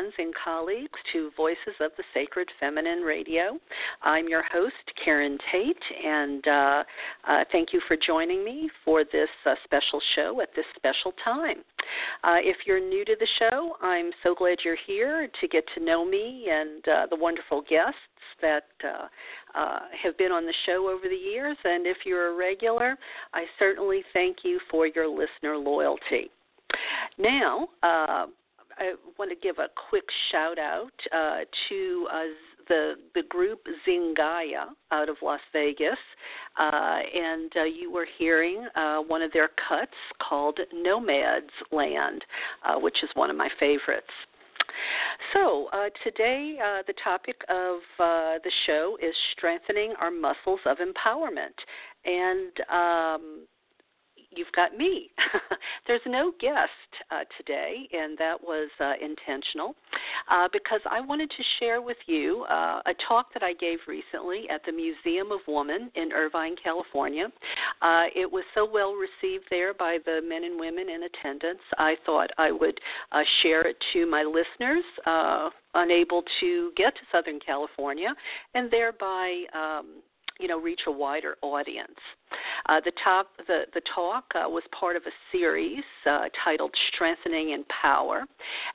Friends, and colleagues to Voices of the Sacred Feminine Radio. I'm your host, Karen Tate, and uh, uh, thank you for joining me for this uh, special show at this special time. Uh, if you're new to the show, I'm so glad you're here to get to know me and uh, the wonderful guests that uh, have been on the show over the years. And if you're a regular, I certainly thank you for your listener loyalty. Now, uh, I want to give a quick shout out uh, to uh, the the group Zingaya out of Las Vegas, uh, and uh, you were hearing uh, one of their cuts called Nomad's Land, uh, which is one of my favorites. So, uh, today uh, the topic of the show is strengthening our muscles of empowerment. And um, you've got me. There's no guest uh, today, and that was uh, intentional uh, because I wanted to share with you uh, a talk that I gave recently at the Museum of Woman in Irvine, California. Uh, it was so well received there by the men and women in attendance, I thought I would uh, share it to my listeners unable to get to Southern California and thereby um, you know reach a wider audience. Uh, the top the the talk uh, was part of a series uh, titled "Strengthening in Power,"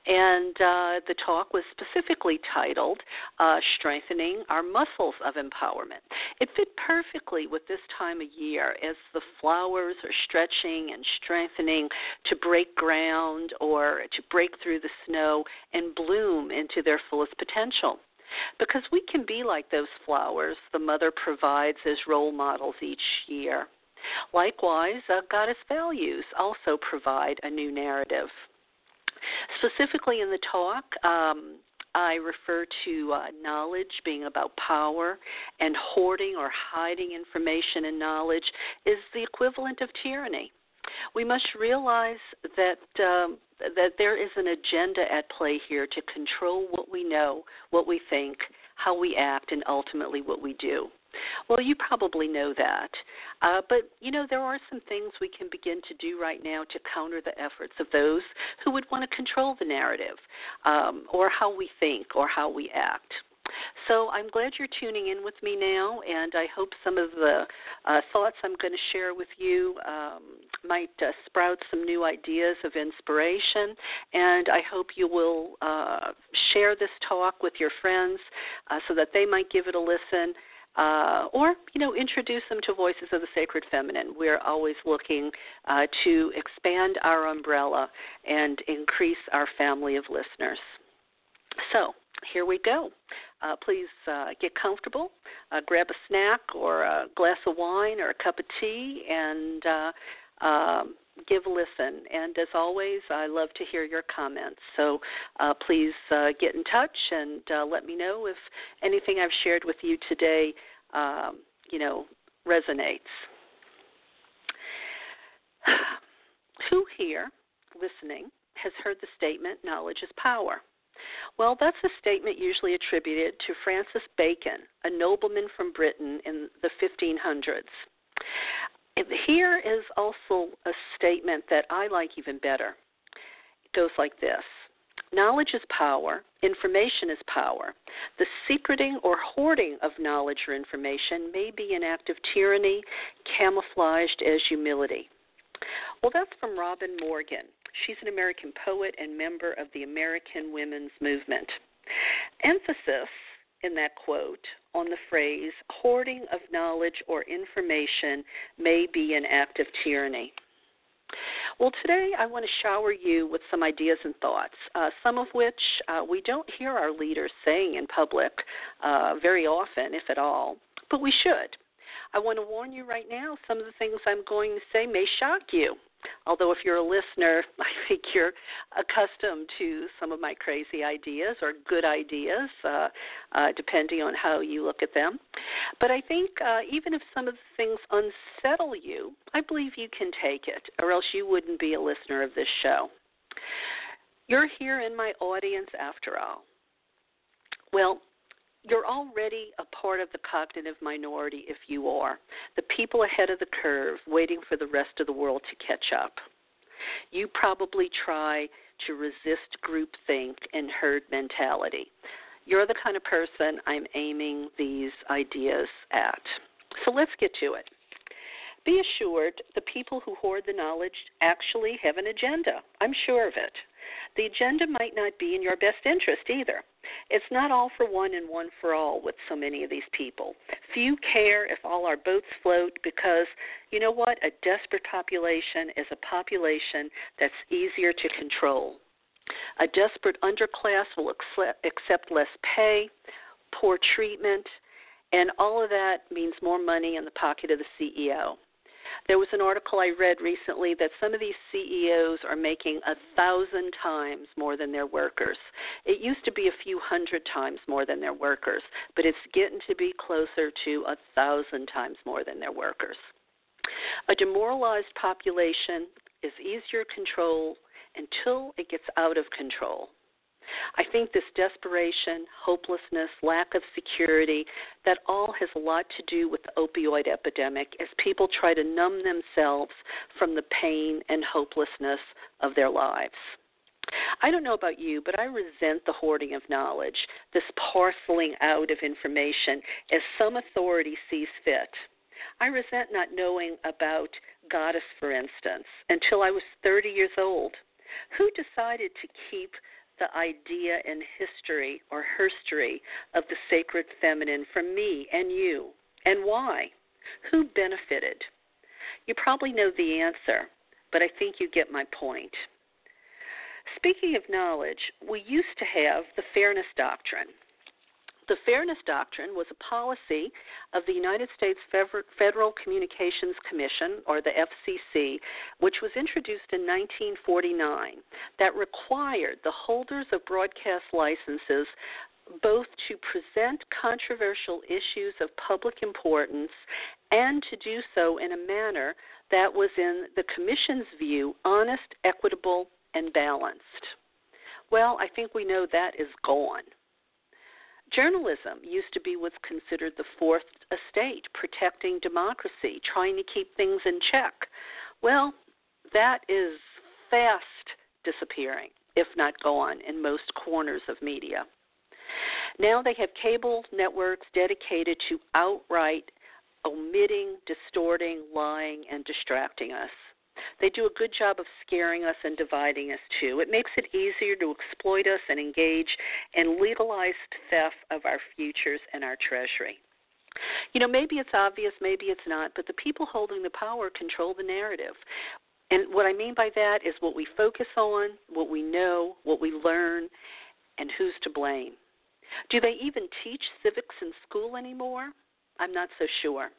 and uh, the talk was specifically titled uh, "Strengthening Our Muscles of Empowerment." It fit perfectly with this time of year as the flowers are stretching and strengthening to break ground or to break through the snow and bloom into their fullest potential. Because we can be like those flowers the mother provides as role models each year. Likewise, uh, goddess values also provide a new narrative. Specifically in the talk, um, I refer to uh, knowledge being about power, and hoarding or hiding information and knowledge is the equivalent of tyranny. We must realize that um, that there is an agenda at play here to control what we know, what we think, how we act, and ultimately what we do. Well, you probably know that. Uh, but, you know, there are some things we can begin to do right now to counter the efforts of those who would want to control the narrative um, or how we think or how we act. So I'm glad you're tuning in with me now, and I hope some of the uh, thoughts I'm going to share with you um, might uh, sprout some new ideas of inspiration. And I hope you will uh, share this talk with your friends uh, so that they might give it a listen. Uh, or you know introduce them to voices of the sacred feminine we're always looking uh, to expand our umbrella and increase our family of listeners so here we go. Uh, please uh, get comfortable, uh, grab a snack or a glass of wine or a cup of tea, and uh, um, give a listen. And as always, I love to hear your comments. So uh, please uh, get in touch and let me know if anything I've shared with you today, um, you know, resonates. Who here listening has heard the statement, knowledge is power? Well, that's a statement usually attributed to Francis Bacon, a nobleman from Britain in the 1500s. Here is also a statement that I like even better. It goes like this Knowledge is power, information is power. The secreting or hoarding of knowledge or information may be an act of tyranny camouflaged as humility. Well, that's from Robin Morgan. She's an American poet and member of the American Women's Movement. Emphasis in that quote on the phrase, hoarding of knowledge or information may be an act of tyranny. Well, today I want to shower you with some ideas and thoughts, uh, some of which uh, we don't hear our leaders saying in public uh, very often, if at all, but we should. I want to warn you right now some of the things I'm going to say may shock you. Although, if you're a listener, I think you're accustomed to some of my crazy ideas or good ideas, uh, uh, depending on how you look at them. But I think uh, even if some of the things unsettle you, I believe you can take it, or else you wouldn't be a listener of this show. You're here in my audience after all. Well, you're already a part of the cognitive minority if you are, the people ahead of the curve waiting for the rest of the world to catch up. You probably try to resist groupthink and herd mentality. You're the kind of person I'm aiming these ideas at. So let's get to it. Be assured the people who hoard the knowledge actually have an agenda. I'm sure of it. The agenda might not be in your best interest either. It's not all for one and one for all with so many of these people. Few care if all our boats float because, you know what? A desperate population is a population that's easier to control. A desperate underclass will accept less pay, poor treatment, and all of that means more money in the pocket of the CEO. There was an article I read recently that some of these CEOs are making a thousand times more than their workers. It used to be a few hundred times more than their workers, but it's getting to be closer to a thousand times more than their workers. A demoralized population is easier to control until it gets out of control. I think this desperation, hopelessness, lack of security, that all has a lot to do with the opioid epidemic as people try to numb themselves from the pain and hopelessness of their lives. I don't know about you, but I resent the hoarding of knowledge, this parceling out of information as some authority sees fit. I resent not knowing about Goddess, for instance, until I was 30 years old. Who decided to keep the idea and history or herstory of the sacred feminine from me and you, and why? Who benefited? You probably know the answer, but I think you get my point. Speaking of knowledge, we used to have the Fairness Doctrine. The Fairness Doctrine was a policy of the United States Federal Communications Commission, or the FCC, which was introduced in 1949, that required the holders of broadcast licenses both to present controversial issues of public importance and to do so in a manner that was, in the Commission's view, honest, equitable, and balanced. Well, I think we know that is gone. Journalism used to be what's considered the fourth estate, protecting democracy, trying to keep things in check. Well, that is fast disappearing, if not gone, in most corners of media. Now they have cable networks dedicated to outright omitting, distorting, lying, and distracting us. They do a good job of scaring us and dividing us too. It makes it easier to exploit us and engage in legalized theft of our futures and our treasury. You know, maybe it's obvious, maybe it's not, but the people holding the power control the narrative. And what I mean by that is what we focus on, what we know, what we learn, and who's to blame. Do they even teach civics in school anymore? I'm not so sure.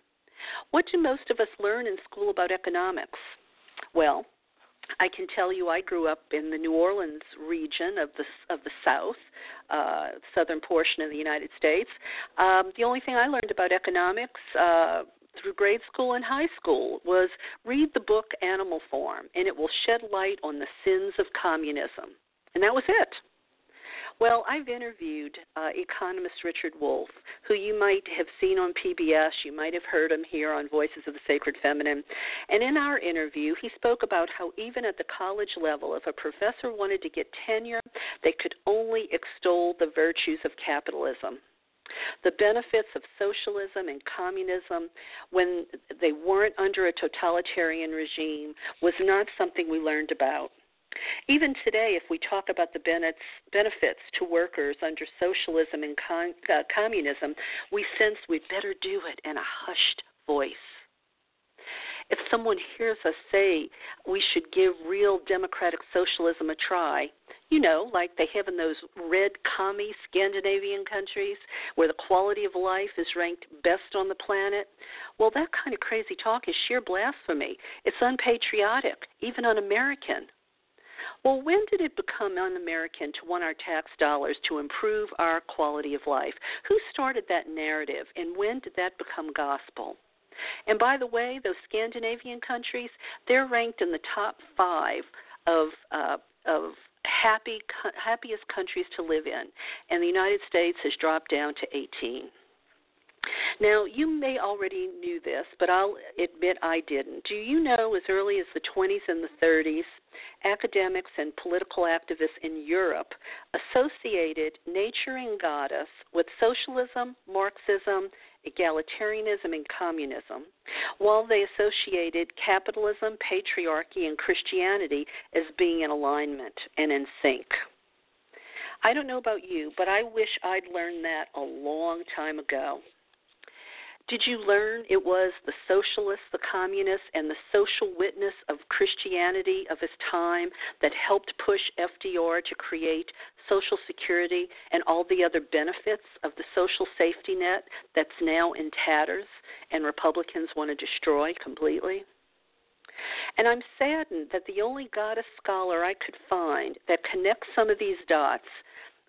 What do most of us learn in school about economics? Well, I can tell you I grew up in the New Orleans region of the of the South, uh, southern portion of the United States. Um, the only thing I learned about economics uh, through grade school and high school was read the book Animal Farm, and it will shed light on the sins of communism, and that was it. Well, I've interviewed uh, economist Richard Wolff, who you might have seen on PBS. You might have heard him here on Voices of the Sacred Feminine. And in our interview, he spoke about how even at the college level, if a professor wanted to get tenure, they could only extol the virtues of capitalism. The benefits of socialism and communism when they weren't under a totalitarian regime was not something we learned about. Even today, if we talk about the benefits to workers under socialism and con- uh, communism, we sense we'd better do it in a hushed voice. If someone hears us say we should give real democratic socialism a try, you know, like they have in those red commie Scandinavian countries where the quality of life is ranked best on the planet, well, that kind of crazy talk is sheer blasphemy. It's unpatriotic, even un American. Well, when did it become un American to want our tax dollars to improve our quality of life? Who started that narrative, and when did that become gospel? And by the way, those Scandinavian countries, they're ranked in the top five of uh, of happy happiest countries to live in, and the United States has dropped down to 18. Now, you may already knew this, but I'll admit I didn't. Do you know as early as the 20s and the 30s, academics and political activists in Europe associated nature and goddess with socialism, Marxism, egalitarianism, and communism, while they associated capitalism, patriarchy, and Christianity as being in alignment and in sync? I don't know about you, but I wish I'd learned that a long time ago. Did you learn it was the socialists, the communists, and the social witness of Christianity of his time that helped push FDR to create Social Security and all the other benefits of the social safety net that's now in tatters and Republicans want to destroy completely? And I'm saddened that the only goddess scholar I could find that connects some of these dots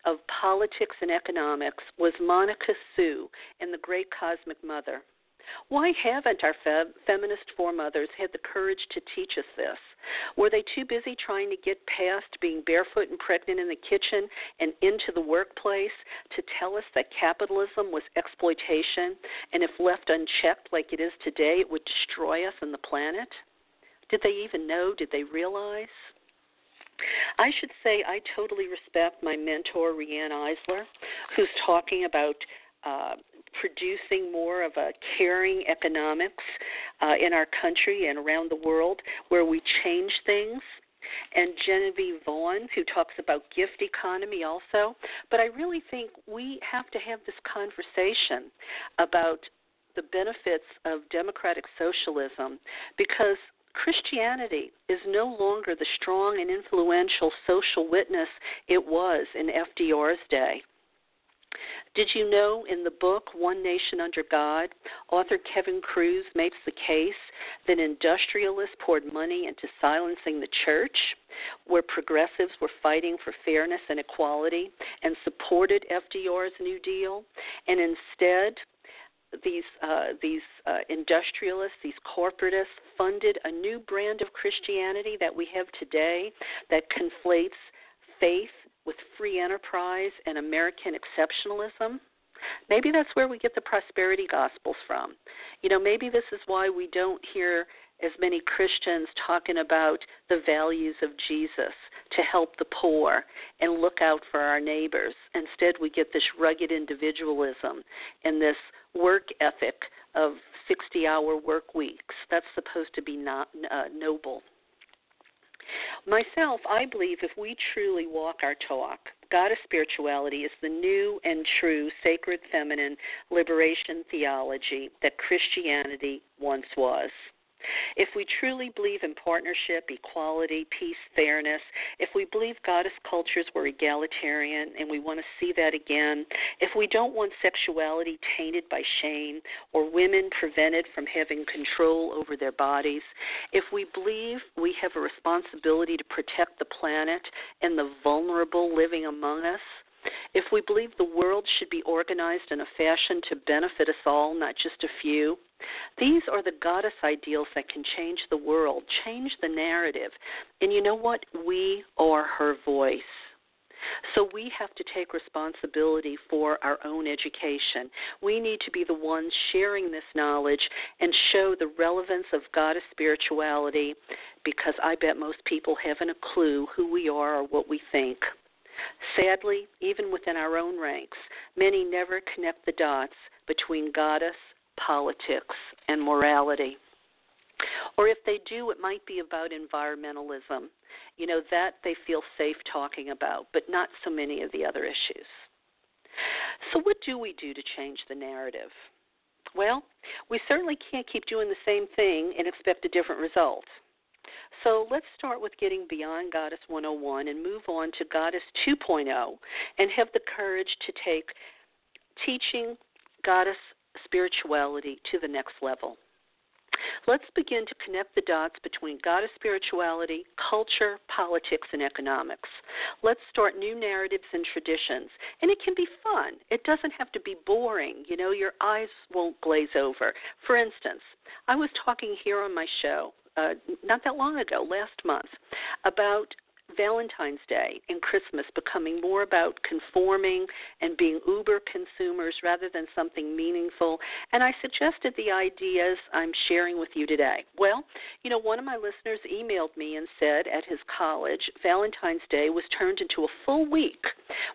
of politics and economics was Monica Sjöö in The Great Cosmic Mother. Why haven't our fe- feminist foremothers had the courage to teach us this? Were they too busy trying to get past being barefoot and pregnant in the kitchen and into the workplace to tell us that capitalism was exploitation and if left unchecked like it is today, it would destroy us and the planet? Did they even know? Did they realize? I should say I totally respect my mentor, Riane Eisler, who's talking about uh, producing more of a caring economics uh, in our country and around the world where we change things. And Genevieve Vaughn, who talks about gift economy also. But I really think we have to have this conversation about the benefits of democratic socialism because Christianity is no longer the strong and influential social witness it was in FDR's day. Did you know in the book One Nation Under God, author Kevin Kruse makes the case that industrialists poured money into silencing the church, where progressives were fighting for fairness and equality and supported FDR's New Deal, and instead these uh, these uh, industrialists, these corporatists, funded a new brand of Christianity that we have today that conflates faith with free enterprise and American exceptionalism. Maybe that's where we get the prosperity gospels from. You know, maybe this is why we don't hear as many Christians talking about the values of Jesus to help the poor and look out for our neighbors. Instead, we get this rugged individualism and this work ethic of 60 hour work weeks. That's supposed to be not uh, noble. Myself, I believe if we truly walk our talk, goddess spirituality is the new and true sacred feminine liberation theology that Christianity once was. If we truly believe in partnership, equality, peace, fairness, if we believe goddess cultures were egalitarian and we want to see that again, if we don't want sexuality tainted by shame or women prevented from having control over their bodies, if we believe we have a responsibility to protect the planet and the vulnerable living among us, if we believe the world should be organized in a fashion to benefit us all, not just a few, these are the goddess ideals that can change the world, change the narrative. And you know what? We are her voice. So we have to take responsibility for our own education. We need to be the ones sharing this knowledge and show the relevance of goddess spirituality because I bet most people haven't a clue who we are or what we think. Sadly, even within our own ranks, many never connect the dots between goddess, politics, and morality. Or if they do, it might be about environmentalism. You know, that they feel safe talking about, but not so many of the other issues. So, what do we do to change the narrative? Well, we certainly can't keep doing the same thing and expect a different result. So let's start with getting beyond Goddess 101 and move on to Goddess 2.0 and have the courage to take teaching Goddess spirituality to the next level. Let's begin to connect the dots between goddess spirituality, culture, politics, and economics. Let's start new narratives and traditions. And it can be fun. It doesn't have to be boring. You know, your eyes won't glaze over. For instance, I was talking here on my show uh, not that long ago, last month, about Valentine's Day and Christmas becoming more about conforming and being uber consumers rather than something meaningful. And I suggested the ideas I'm sharing with you today. Well, you know, one of my listeners emailed me and said at his college, Valentine's Day was turned into a full week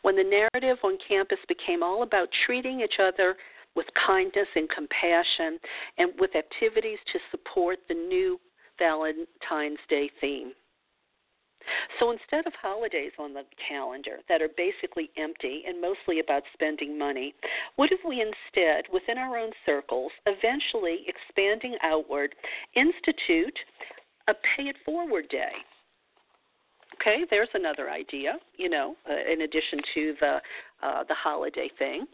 when the narrative on campus became all about treating each other with kindness and compassion and with activities to support the new Valentine's Day theme. So instead of holidays on the calendar that are basically empty and mostly about spending money, what if we instead, within our own circles, eventually expanding outward, institute a pay it forward day? Okay, there's another idea, you know, uh, in addition to the uh, the holiday thing.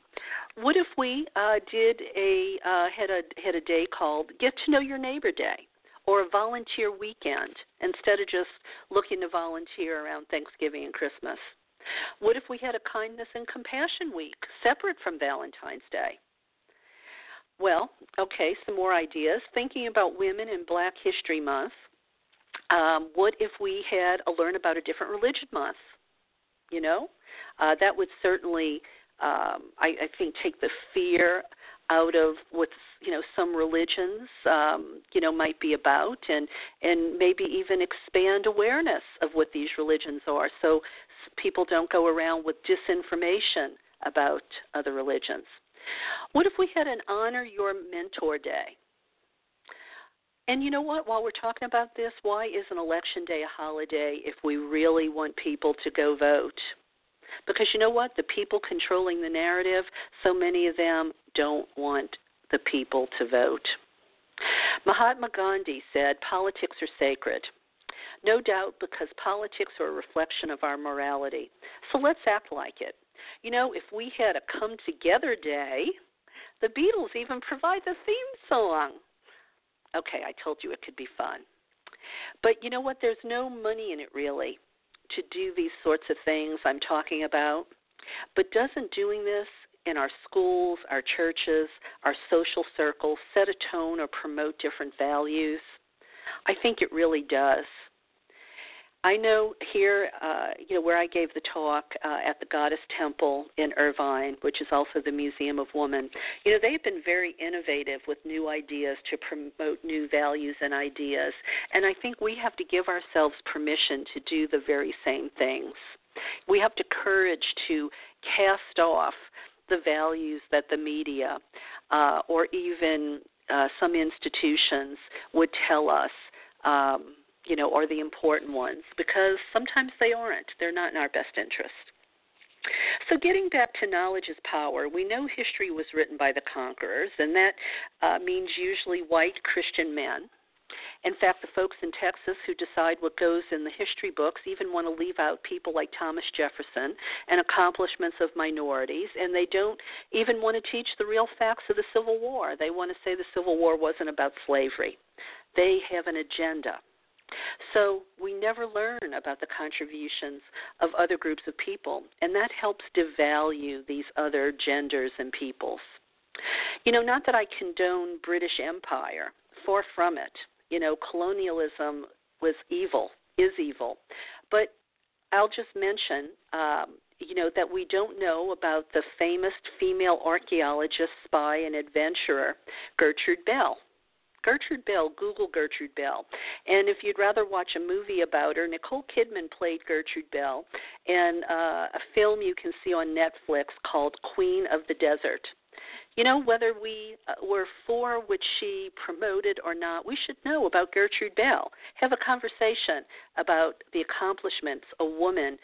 What if we uh, did a uh, had a had a day called Get to Know Your Neighbor Day? Or a volunteer weekend instead of just looking to volunteer around Thanksgiving and Christmas? What if we had a kindness and compassion week separate from Valentine's Day? Well, okay, some more ideas. Thinking about women in Black History Month. Um, what if we had a learn about a different religion month? You know, uh, that would certainly, um, I, I think, take the fear out of what you know some religions um, you know might be about, and and maybe even expand awareness of what these religions are, so people don't go around with disinformation about other religions. What if we had an honor your mentor day? And you know what? While we're talking about this, why is an election day a holiday if we really want people to go vote? Because you know what? The people controlling the narrative, so many of them don't want the people to vote. Mahatma Gandhi said, Politics are sacred. No doubt because politics are a reflection of our morality. So let's act like it. You know, if we had a come together day, the Beatles even provide the theme song. Okay, I told you it could be fun. But you know what? There's no money in it really to do these sorts of things I'm talking about. But doesn't doing this in our schools, our churches, our social circles set a tone or promote different values? I think it really does. I know here, uh, you know, where I gave the talk uh, at the Goddess Temple in Irvine, which is also the Museum of Woman, you know, they've been very innovative with new ideas to promote new values and ideas. And I think we have to give ourselves permission to do the very same things. We have the courage to cast off the values that the media uh, or even uh, some institutions would tell us. Um, you know, are the important ones because sometimes they aren't. They're not in our best interest. So, getting back to knowledge is power, we know history was written by the conquerors, and that uh, means usually white Christian men. In fact, the folks in Texas who decide what goes in the history books even want to leave out people like Thomas Jefferson and accomplishments of minorities, and they don't even want to teach the real facts of the Civil War. They want to say the Civil War wasn't about slavery. They have an agenda. So we never learn about the contributions of other groups of people, and that helps devalue these other genders and peoples. You know, not that I condone British Empire, far from it. You know, colonialism was evil, is evil. But I'll just mention, um, you know, that we don't know about the famous female archaeologist, spy, and adventurer Gertrude Bell. Gertrude Bell, Google Gertrude Bell. And if you'd rather watch a movie about her, Nicole Kidman played Gertrude Bell, and uh, a film you can see on Netflix called Queen of the Desert. You know, whether we uh, were for what she promoted or not, we should know about Gertrude Bell. Have a conversation about the accomplishments a woman,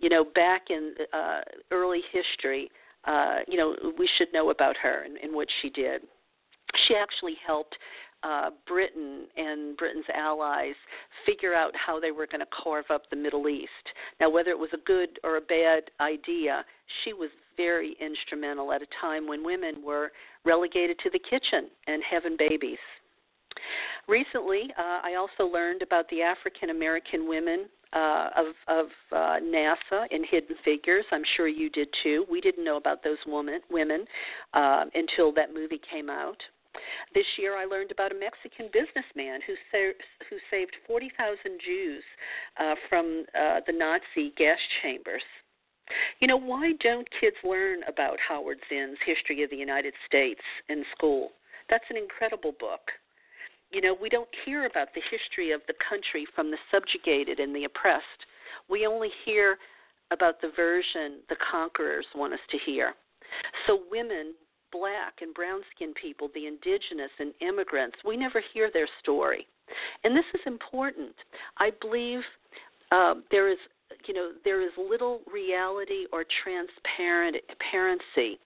you know, back in uh, early history. Uh, you know, we should know about her and, and what she did. She actually helped uh, Britain and Britain's allies figure out how they were going to carve up the Middle East. Now, whether it was a good or a bad idea, she was very instrumental at a time when women were relegated to the kitchen and having babies. Recently, uh, I also learned about the African American women uh, of, of uh, NASA in Hidden Figures. I'm sure you did too. We didn't know about those woman, women uh, until that movie came out. This year, I learned about a Mexican businessman who, sa- who saved 40,000 Jews uh, from uh, the Nazi gas chambers. You know, why don't kids learn about Howard Zinn's History of the United States in school? That's an incredible book. You know, we don't hear about the history of the country from the subjugated and the oppressed. We only hear about the version the conquerors want us to hear. So, women, black and brown skinned people, the indigenous and immigrants, we never hear their story. And this is important. I believe uh, there is you know there is little reality or transparency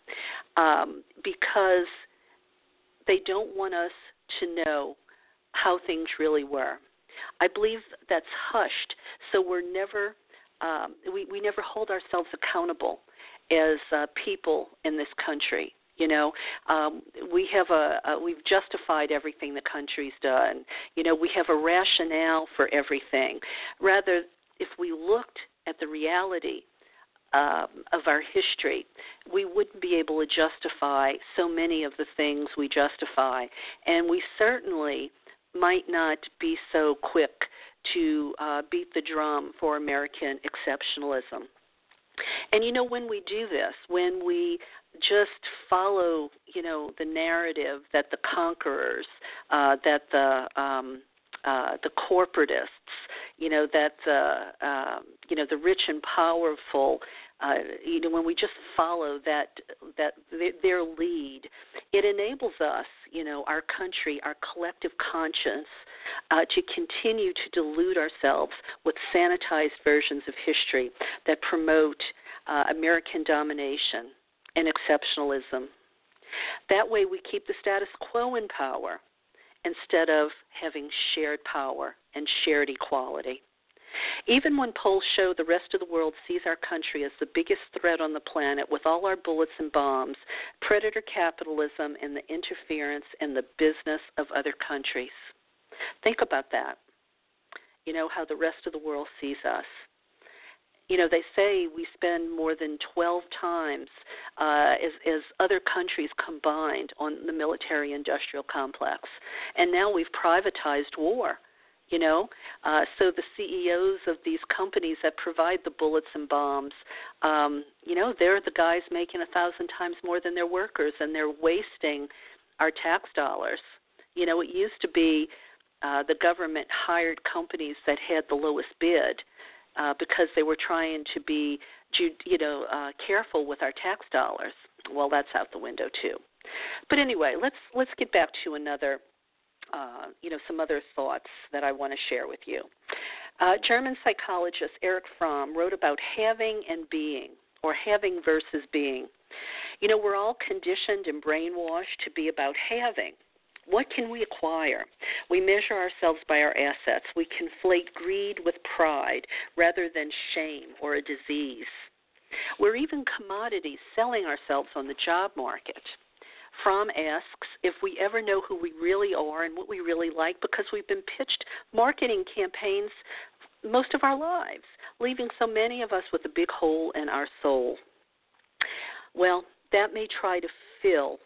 um, because they don't want us to know how things really were. I believe that's hushed, so we're never um, we we never hold ourselves accountable as uh, people in this country. You know, um, we have a, a we've justified everything the country's done. You know, we have a rationale for everything. Rather, if we looked at the reality um, of our history, we wouldn't be able to justify so many of the things we justify, and we certainly might not be so quick to uh, beat the drum for American exceptionalism. And you know, when we do this, when we just follow, you know, the narrative that the conquerors, uh, that the um, uh, the corporatists, you know, that the uh, you know the rich and powerful uh, you know, when we just follow that that their lead, it enables us, you know, our country, our collective conscience, uh, to continue to delude ourselves with sanitized versions of history that promote uh, American domination and exceptionalism. That way, we keep the status quo in power instead of having shared power and shared equality. Even when polls show the rest of the world sees our country as the biggest threat on the planet with all our bullets and bombs, predator capitalism, and the interference in the business of other countries. Think about that. You know, how the rest of the world sees us. You know, they say we spend more than 12 times uh, as, as other countries combined on the military industrial complex. And now we've privatized war you know uh, so the ceos of these companies that provide the bullets and bombs um, you know they're the guys making a thousand times more than their workers and they're wasting our tax dollars you know it used to be uh, the government hired companies that had the lowest bid uh, because they were trying to be you know uh, careful with our tax dollars well that's out the window too but anyway let's let's get back to another uh, you know, some other thoughts that I want to share with you. Uh, German psychologist Erich Fromm wrote about having and being, or having versus being. You know, we're all conditioned and brainwashed to be about having. What can we acquire? We measure ourselves by our assets. We conflate greed with pride rather than shame or a disease. We're even commodities selling ourselves on the job market. Fromm asks if we ever know who we really are and what we really like because we've been pitched marketing campaigns most of our lives, leaving so many of us with a big hole in our soul. Well, that may try to fill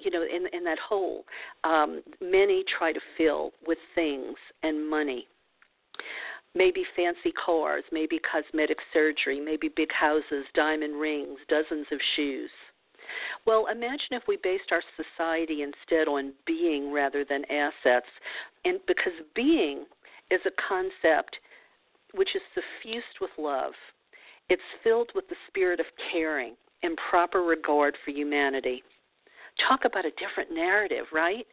you know in in that hole um, many try to fill with things and money maybe fancy cars maybe cosmetic surgery maybe big houses diamond rings dozens of shoes well, imagine if we based our society instead on being rather than assets. And because being is a concept which is suffused with love, it's filled with the spirit of caring and proper regard for humanity. Talk about a different narrative, right?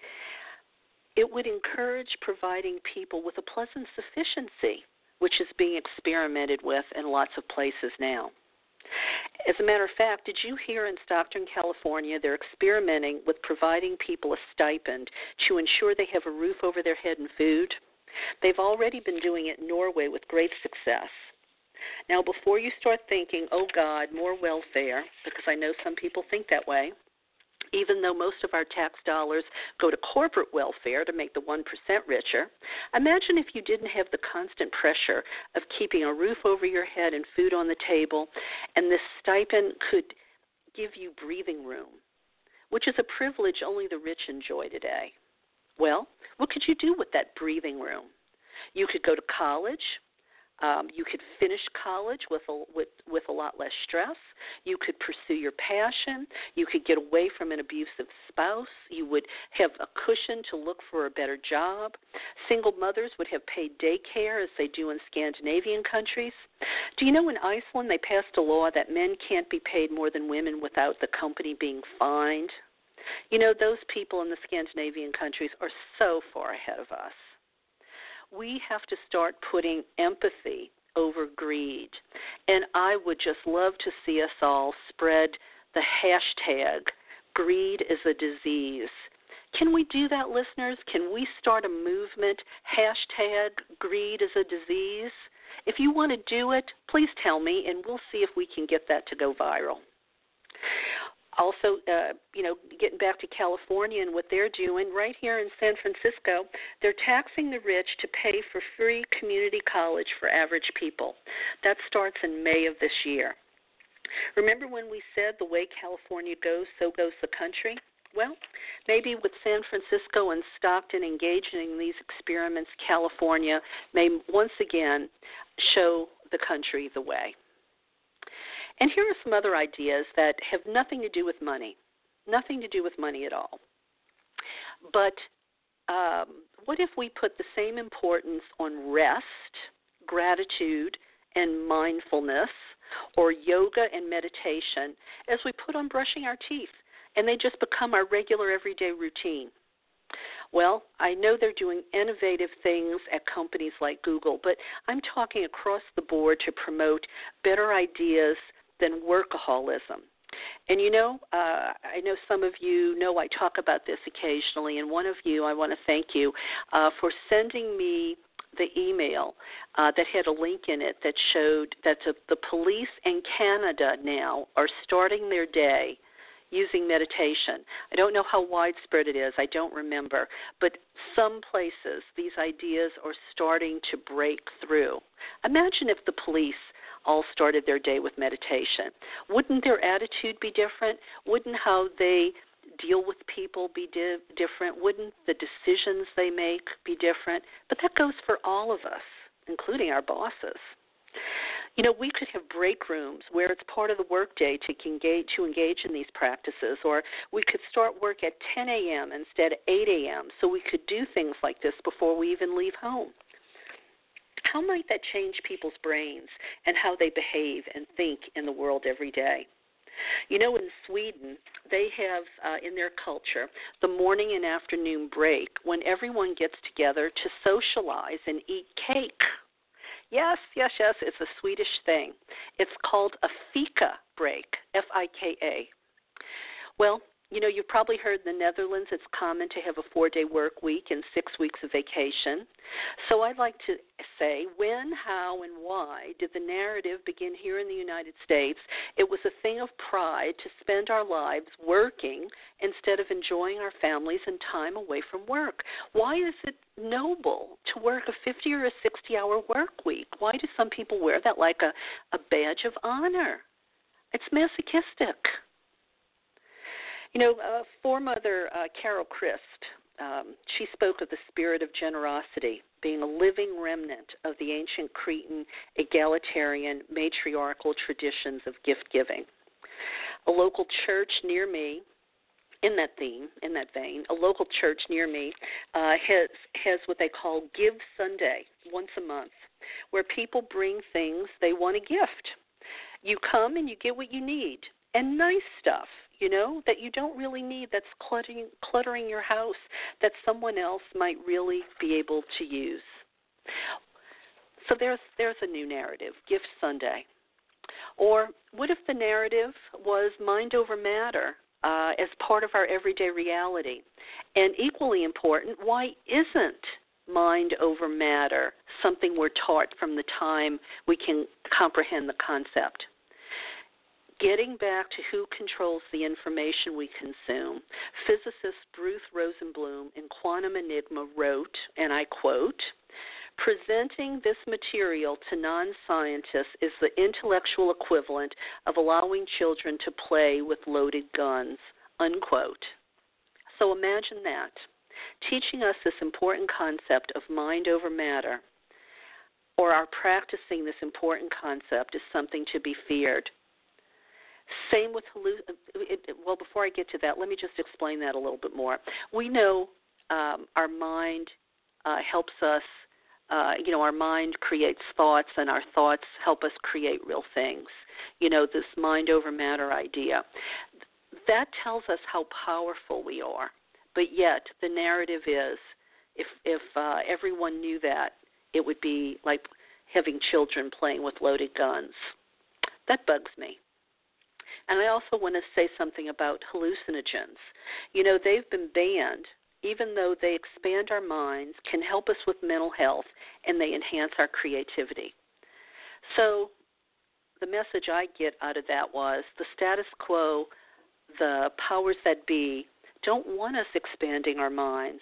It would encourage providing people with a pleasant sufficiency, which is being experimented with in lots of places now. As a matter of fact, did you hear in Stockton, California, they're experimenting with providing people a stipend to ensure they have a roof over their head and food? They've already been doing it in Norway with great success. Now, before you start thinking, oh God, more welfare, because I know some people think that way, even though most of our tax dollars go to corporate welfare to make the 1% richer, imagine if you didn't have the constant pressure of keeping a roof over your head and food on the table, and this stipend could give you breathing room. which is a privilege only the rich enjoy today. Well, what could you do with that breathing room? You could go to college, um, you could finish college with a, with with a lot less stress. You could pursue your passion. You could get away from an abusive spouse. You would have a cushion to look for a better job. Single mothers would have paid daycare as they do in Scandinavian countries. Do you know in Iceland they passed a law that men can't be paid more than women without the company being fined? You know, those people in the Scandinavian countries are so far ahead of us we have to start putting empathy over greed. And I would just love to see us all spread the hashtag greed is a disease. Can we do that, listeners? Can we start a movement? Hashtag greed is a disease. If you want to do it, please tell me, and we'll see if we can get that to go viral also, uh, you know, getting back to California and what they're doing right here in San Francisco, they're taxing the rich to pay for free community college for average people. That starts in May of this year. Remember when we said the way California goes, so goes the country? Well, maybe with San Francisco and Stockton engaging in these experiments, California may once again show the country the way. And here are some other ideas that have nothing to do with money, nothing to do with money at all. But um, what if we put the same importance on rest, gratitude, and mindfulness, or yoga and meditation as we put on brushing our teeth, and they just become our regular everyday routine? Well, I know they're doing innovative things at companies like Google, but I'm talking across the board to promote better ideas than workaholism. And you know, uh, I know some of you know I talk about this occasionally, and one of you, I want to thank you uh, for sending me the email uh, that had a link in it that showed that the, the police in Canada now are starting their day using meditation. I don't know how widespread it is, I don't remember, but some places these ideas are starting to break through. Imagine if the police all started their day with meditation. Wouldn't their attitude be different? Wouldn't how they deal with people be di- different? Wouldn't the decisions they make be different? But that goes for all of us, including our bosses. You know, we could have break rooms where it's part of the workday to engage to engage in these practices, or we could start work at 10 a.m. instead of 8 a.m. so we could do things like this before we even leave home how might that change people's brains and how they behave and think in the world every day? You know, in Sweden, they have uh, in their culture the morning and afternoon break when everyone gets together to socialize and eat cake. Yes, yes, yes, it's a Swedish thing. It's called a fika break, F I K A. Well, you know, you've probably heard in the Netherlands it's common to have a four day work week and six weeks of vacation. So I'd like to say when, how, and why did the narrative begin here in the United States? It was a thing of pride to spend our lives working instead of enjoying our families and time away from work. Why is it noble to work a 50 or a 60 hour work week? Why do some people wear that like a, a badge of honor? It's masochistic. You know, uh, foremother uh, Carol Christ, um, she spoke of the spirit of generosity being a living remnant of the ancient Cretan egalitarian matriarchal traditions of gift giving. A local church near me in that theme, in that vein, a local church near me uh, has has what they call Give Sunday once a month, where people bring things they want to gift. You come and you get what you need and nice stuff you know, that you don't really need that's cluttering cluttering your house that someone else might really be able to use. So there's there's a new narrative, Gift Sunday. Or what if the narrative was mind over matter uh, as part of our everyday reality? And equally important, why isn't mind over matter something we're taught from the time we can comprehend the concept? Getting back to who controls the information we consume, physicist Bruce Rosenblum in Quantum Enigma wrote, and I quote, Presenting this material to non scientists is the intellectual equivalent of allowing children to play with loaded guns. unquote. So imagine that, teaching us this important concept of mind over matter, or our practicing this important concept is something to be feared. Same with halluc- well. Before I get to that, let me just explain that a little bit more. We know um, our mind uh, helps us. Uh, you know, our mind creates thoughts, and our thoughts help us create real things. You know, this mind over matter idea. That tells us how powerful we are. But yet, the narrative is, if if uh, everyone knew that, it would be like having children playing with loaded guns. That bugs me. And I also want to say something about hallucinogens. You know, they've been banned even though they expand our minds, can help us with mental health, and they enhance our creativity. So, the message I get out of that was the status quo, the powers that be, don't want us expanding our minds.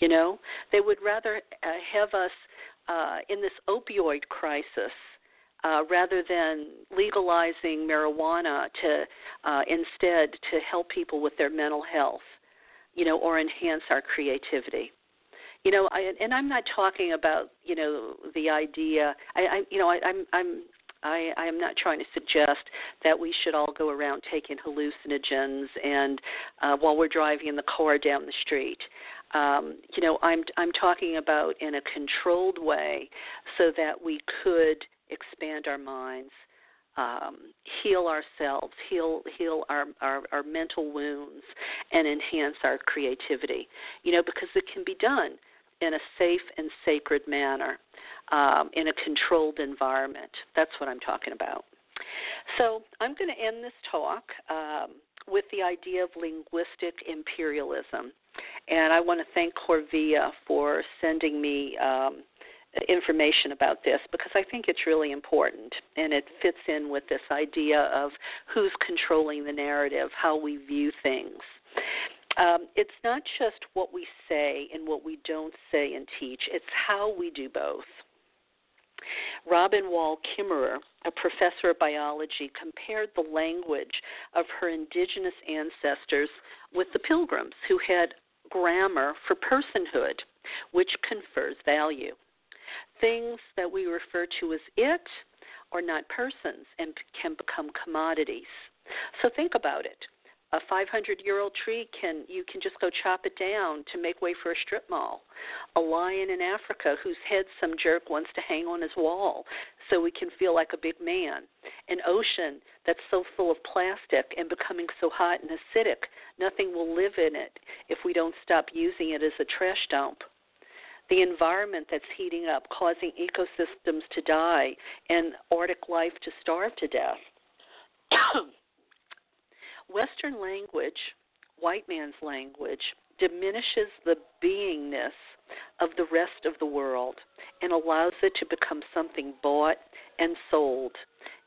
You know, they would rather uh, have us uh, in this opioid crisis uh, rather than legalizing marijuana to uh, instead to help people with their mental health, you know, or enhance our creativity. You know, I, and I'm not talking about you know the idea. I, I you know, I, I'm I'm I, I am not trying to suggest that we should all go around taking hallucinogens and uh, while we're driving in the car down the street. Um, you know, I'm I'm talking about in a controlled way, so that we could expand our minds, um, heal ourselves, heal heal our, our our mental wounds, and enhance our creativity. You know, because it can be done in a safe and sacred manner, um, in a controlled environment. That's what I'm talking about. So I'm going to end this talk um, with the idea of linguistic imperialism. And I want to thank Corvia for sending me um, information about this because I think it's really important and it fits in with this idea of who's controlling the narrative, how we view things. Um, it's not just what we say and what we don't say and teach, it's how we do both. Robin Wall Kimmerer, a professor of biology, compared the language of her indigenous ancestors with the pilgrims who had grammar for personhood, which confers value. Things that we refer to as it are not persons and can become commodities. So think about it. A 500 year old tree can you can just go chop it down to make way for a strip mall. A lion in Africa whose head some jerk wants to hang on his wall so we can feel like a big man. An ocean that's so full of plastic and becoming so hot and acidic, nothing will live in it if we don't stop using it as a trash dump the environment that's heating up, causing ecosystems to die and Arctic life to starve to death. Western language, white man's language, diminishes the beingness of the rest of the world and allows it to become something bought and sold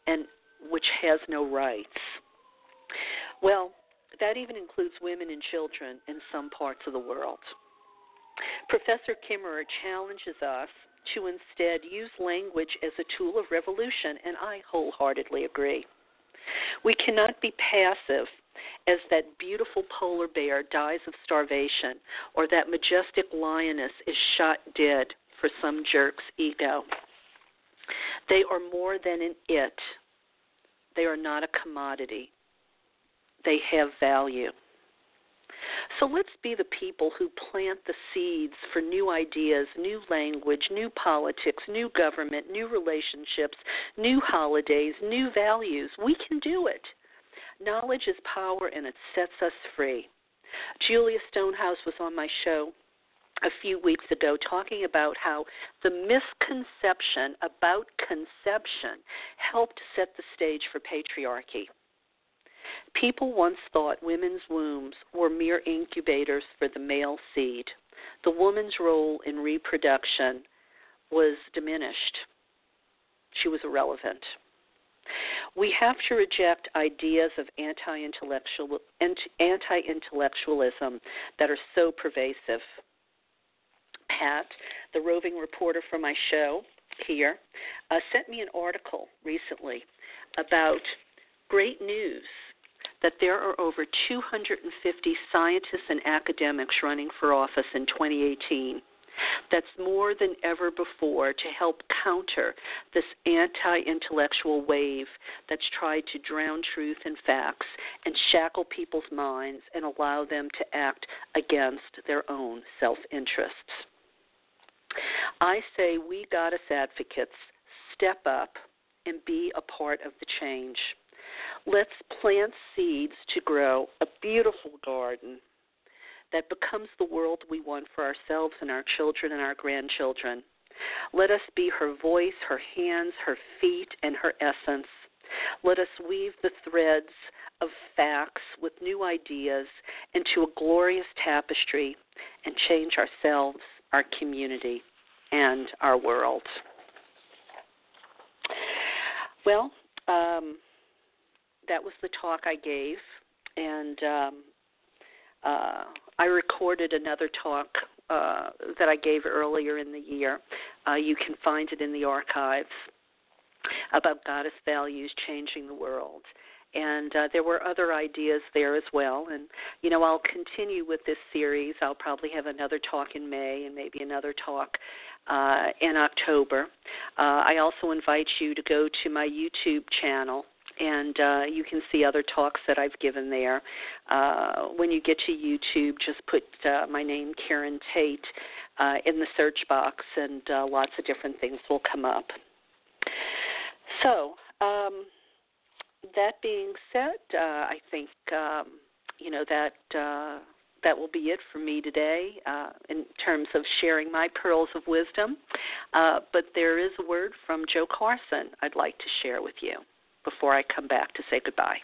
and which has no rights. Well, that even includes women and children in some parts of the world. Professor Kimmerer challenges us to instead use language as a tool of revolution, and I wholeheartedly agree. We cannot be passive as that beautiful polar bear dies of starvation or that majestic lioness is shot dead for some jerk's ego. They are more than an it, they are not a commodity. They have value. So let's be the people who plant the seeds for new ideas, new language, new politics, new government, new relationships, new holidays, new values. We can do it. Knowledge is power and it sets us free. Julia Stonehouse was on my show a few weeks ago talking about how the misconception about conception helped set the stage for patriarchy. People once thought women's wombs were mere incubators for the male seed. The woman's role in reproduction was diminished. She was irrelevant. We have to reject ideas of anti-intellectual, anti-intellectualism that are so pervasive. Pat, the roving reporter for my show here, uh, sent me an article recently about great news that there are over 250 scientists and academics running for office in 2018. That's more than ever before to help counter this anti intellectual wave that's tried to drown truth and facts and shackle people's minds and allow them to act against their own self interests. I say we goddess advocates step up and be a part of the change. Let's plant seeds to grow a beautiful garden that becomes the world we want for ourselves and our children and our grandchildren. Let us be her voice, her hands, her feet, and her essence. Let us weave the threads of facts with new ideas into a glorious tapestry and change ourselves, our community, and our world. Well, um, that was the talk I gave, and um, uh, I recorded another talk uh, that I gave earlier in the year. Uh, you can find it in the archives about goddess values changing the world. And uh, there were other ideas there as well. And, you know, I'll continue with this series. I'll probably have another talk in May and maybe another talk uh, in October. Uh, I also invite you to go to my YouTube channel and uh, you can see other talks that I've given there. Uh, when you get to YouTube, just put uh, my name, Karen Tate, uh, in the search box, and uh, lots of different things will come up. So, um, that being said, uh, I think um, you know that that will be it for me today uh, in terms of sharing my pearls of wisdom. Uh, but there is a word from Jo Carson I'd like to share with you before I come back to say goodbye.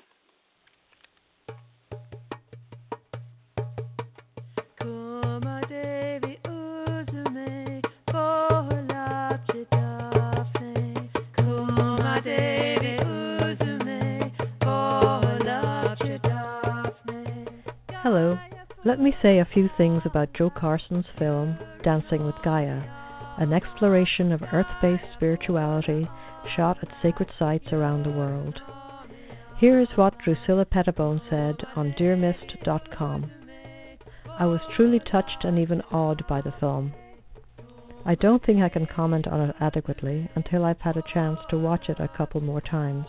Hello. Let me say a few things about Jo Carson's film, Dancing with Gaia, an exploration of earth based spirituality shot at sacred sites around the world. Here is what Drusilla Pettibone said on DearMist.com. I was truly touched and even awed by the film. I don't think I can comment on it adequately until I've had a chance to watch it a couple more times.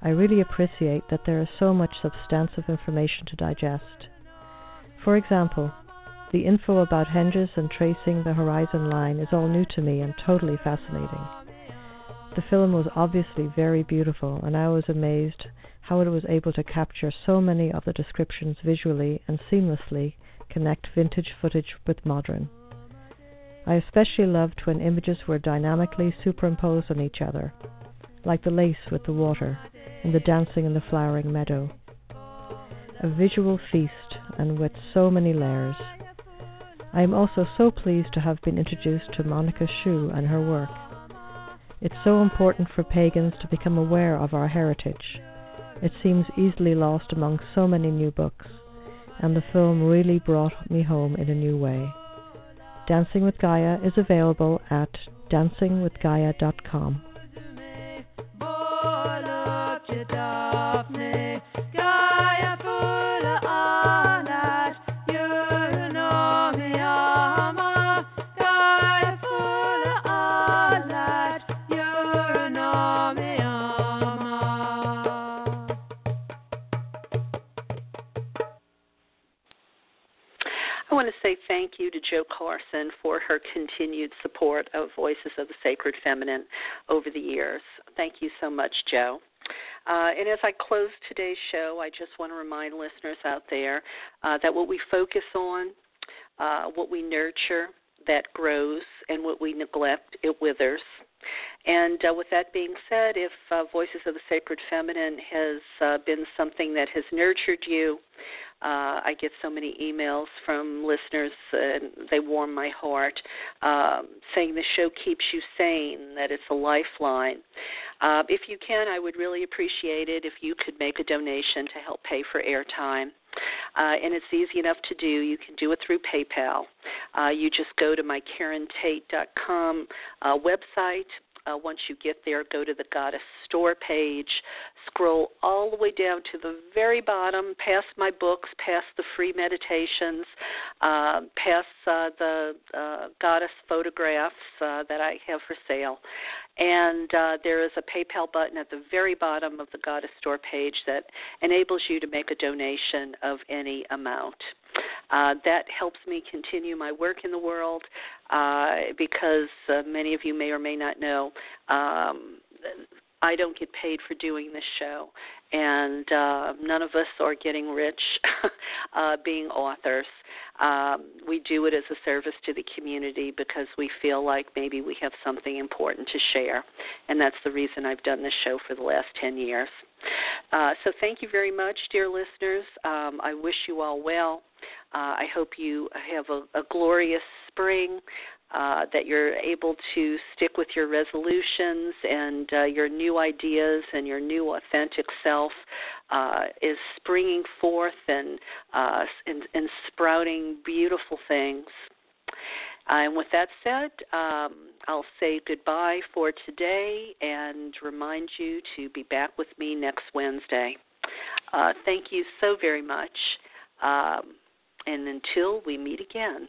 I really appreciate that there is so much substantive information to digest for example, the info about henges and tracing the horizon line is all new to me and totally fascinating. The film was obviously very beautiful, and I was amazed how it was able to capture so many of the descriptions visually and seamlessly connect vintage footage with modern. I especially loved when images were dynamically superimposed on each other, like the lace with the water and the dancing in the flowering meadow a visual feast and with so many layers. I am also so pleased to have been introduced to Monica Sjöö and her work. It's so important for pagans to become aware of our heritage. It seems easily lost among so many new books, and the film really brought me home in a new way. Dancing with Gaia is available at dancingwithgaia.com. want to say thank you to Jo Carson for her continued support of Voices of the Sacred Feminine over the years. Thank you so much, Jo. Uh, and as I close today's show, I just want to remind listeners out there uh, that what we focus on, uh, what we nurture, that grows, and what we neglect, it withers. And uh, with that being said, if uh, Voices of the Sacred Feminine has uh, been something that has nurtured you, uh, I get so many emails from listeners, and they warm my heart, um, saying the show keeps you sane, that it's a lifeline. Uh, if you can, I would really appreciate it if you could make a donation to help pay for airtime. Uh, and it's easy enough to do. You can do it through PayPal. Uh, you just go to my KarenTate.com uh, website uh, once you get there, go to the Goddess Store page, scroll all the way down to the very bottom, past my books, past the free meditations, uh, past uh, the uh, Goddess photographs uh, that I have for sale. And uh, there is a PayPal button at the very bottom of the Goddess Store page that enables you to make a donation of any amount. Uh, that helps me continue my work in the world uh, because uh, many of you may or may not know um, I don't get paid for doing this show, and uh, none of us are getting rich uh, being authors. Um, we do it as a service to the community because we feel like maybe we have something important to share, and that's the reason I've done this show for the last 10 years. Uh, so, thank you very much, dear listeners. Um, I wish you all well. Uh, I hope you have a, a glorious spring uh, that you're able to stick with your resolutions and uh, your new ideas and your new authentic self uh, is springing forth and, uh, and, and sprouting beautiful things. and with that said, um, I'll say goodbye for today and remind you to be back with me next Wednesday. Uh, thank you so very much. Um, and until we meet again.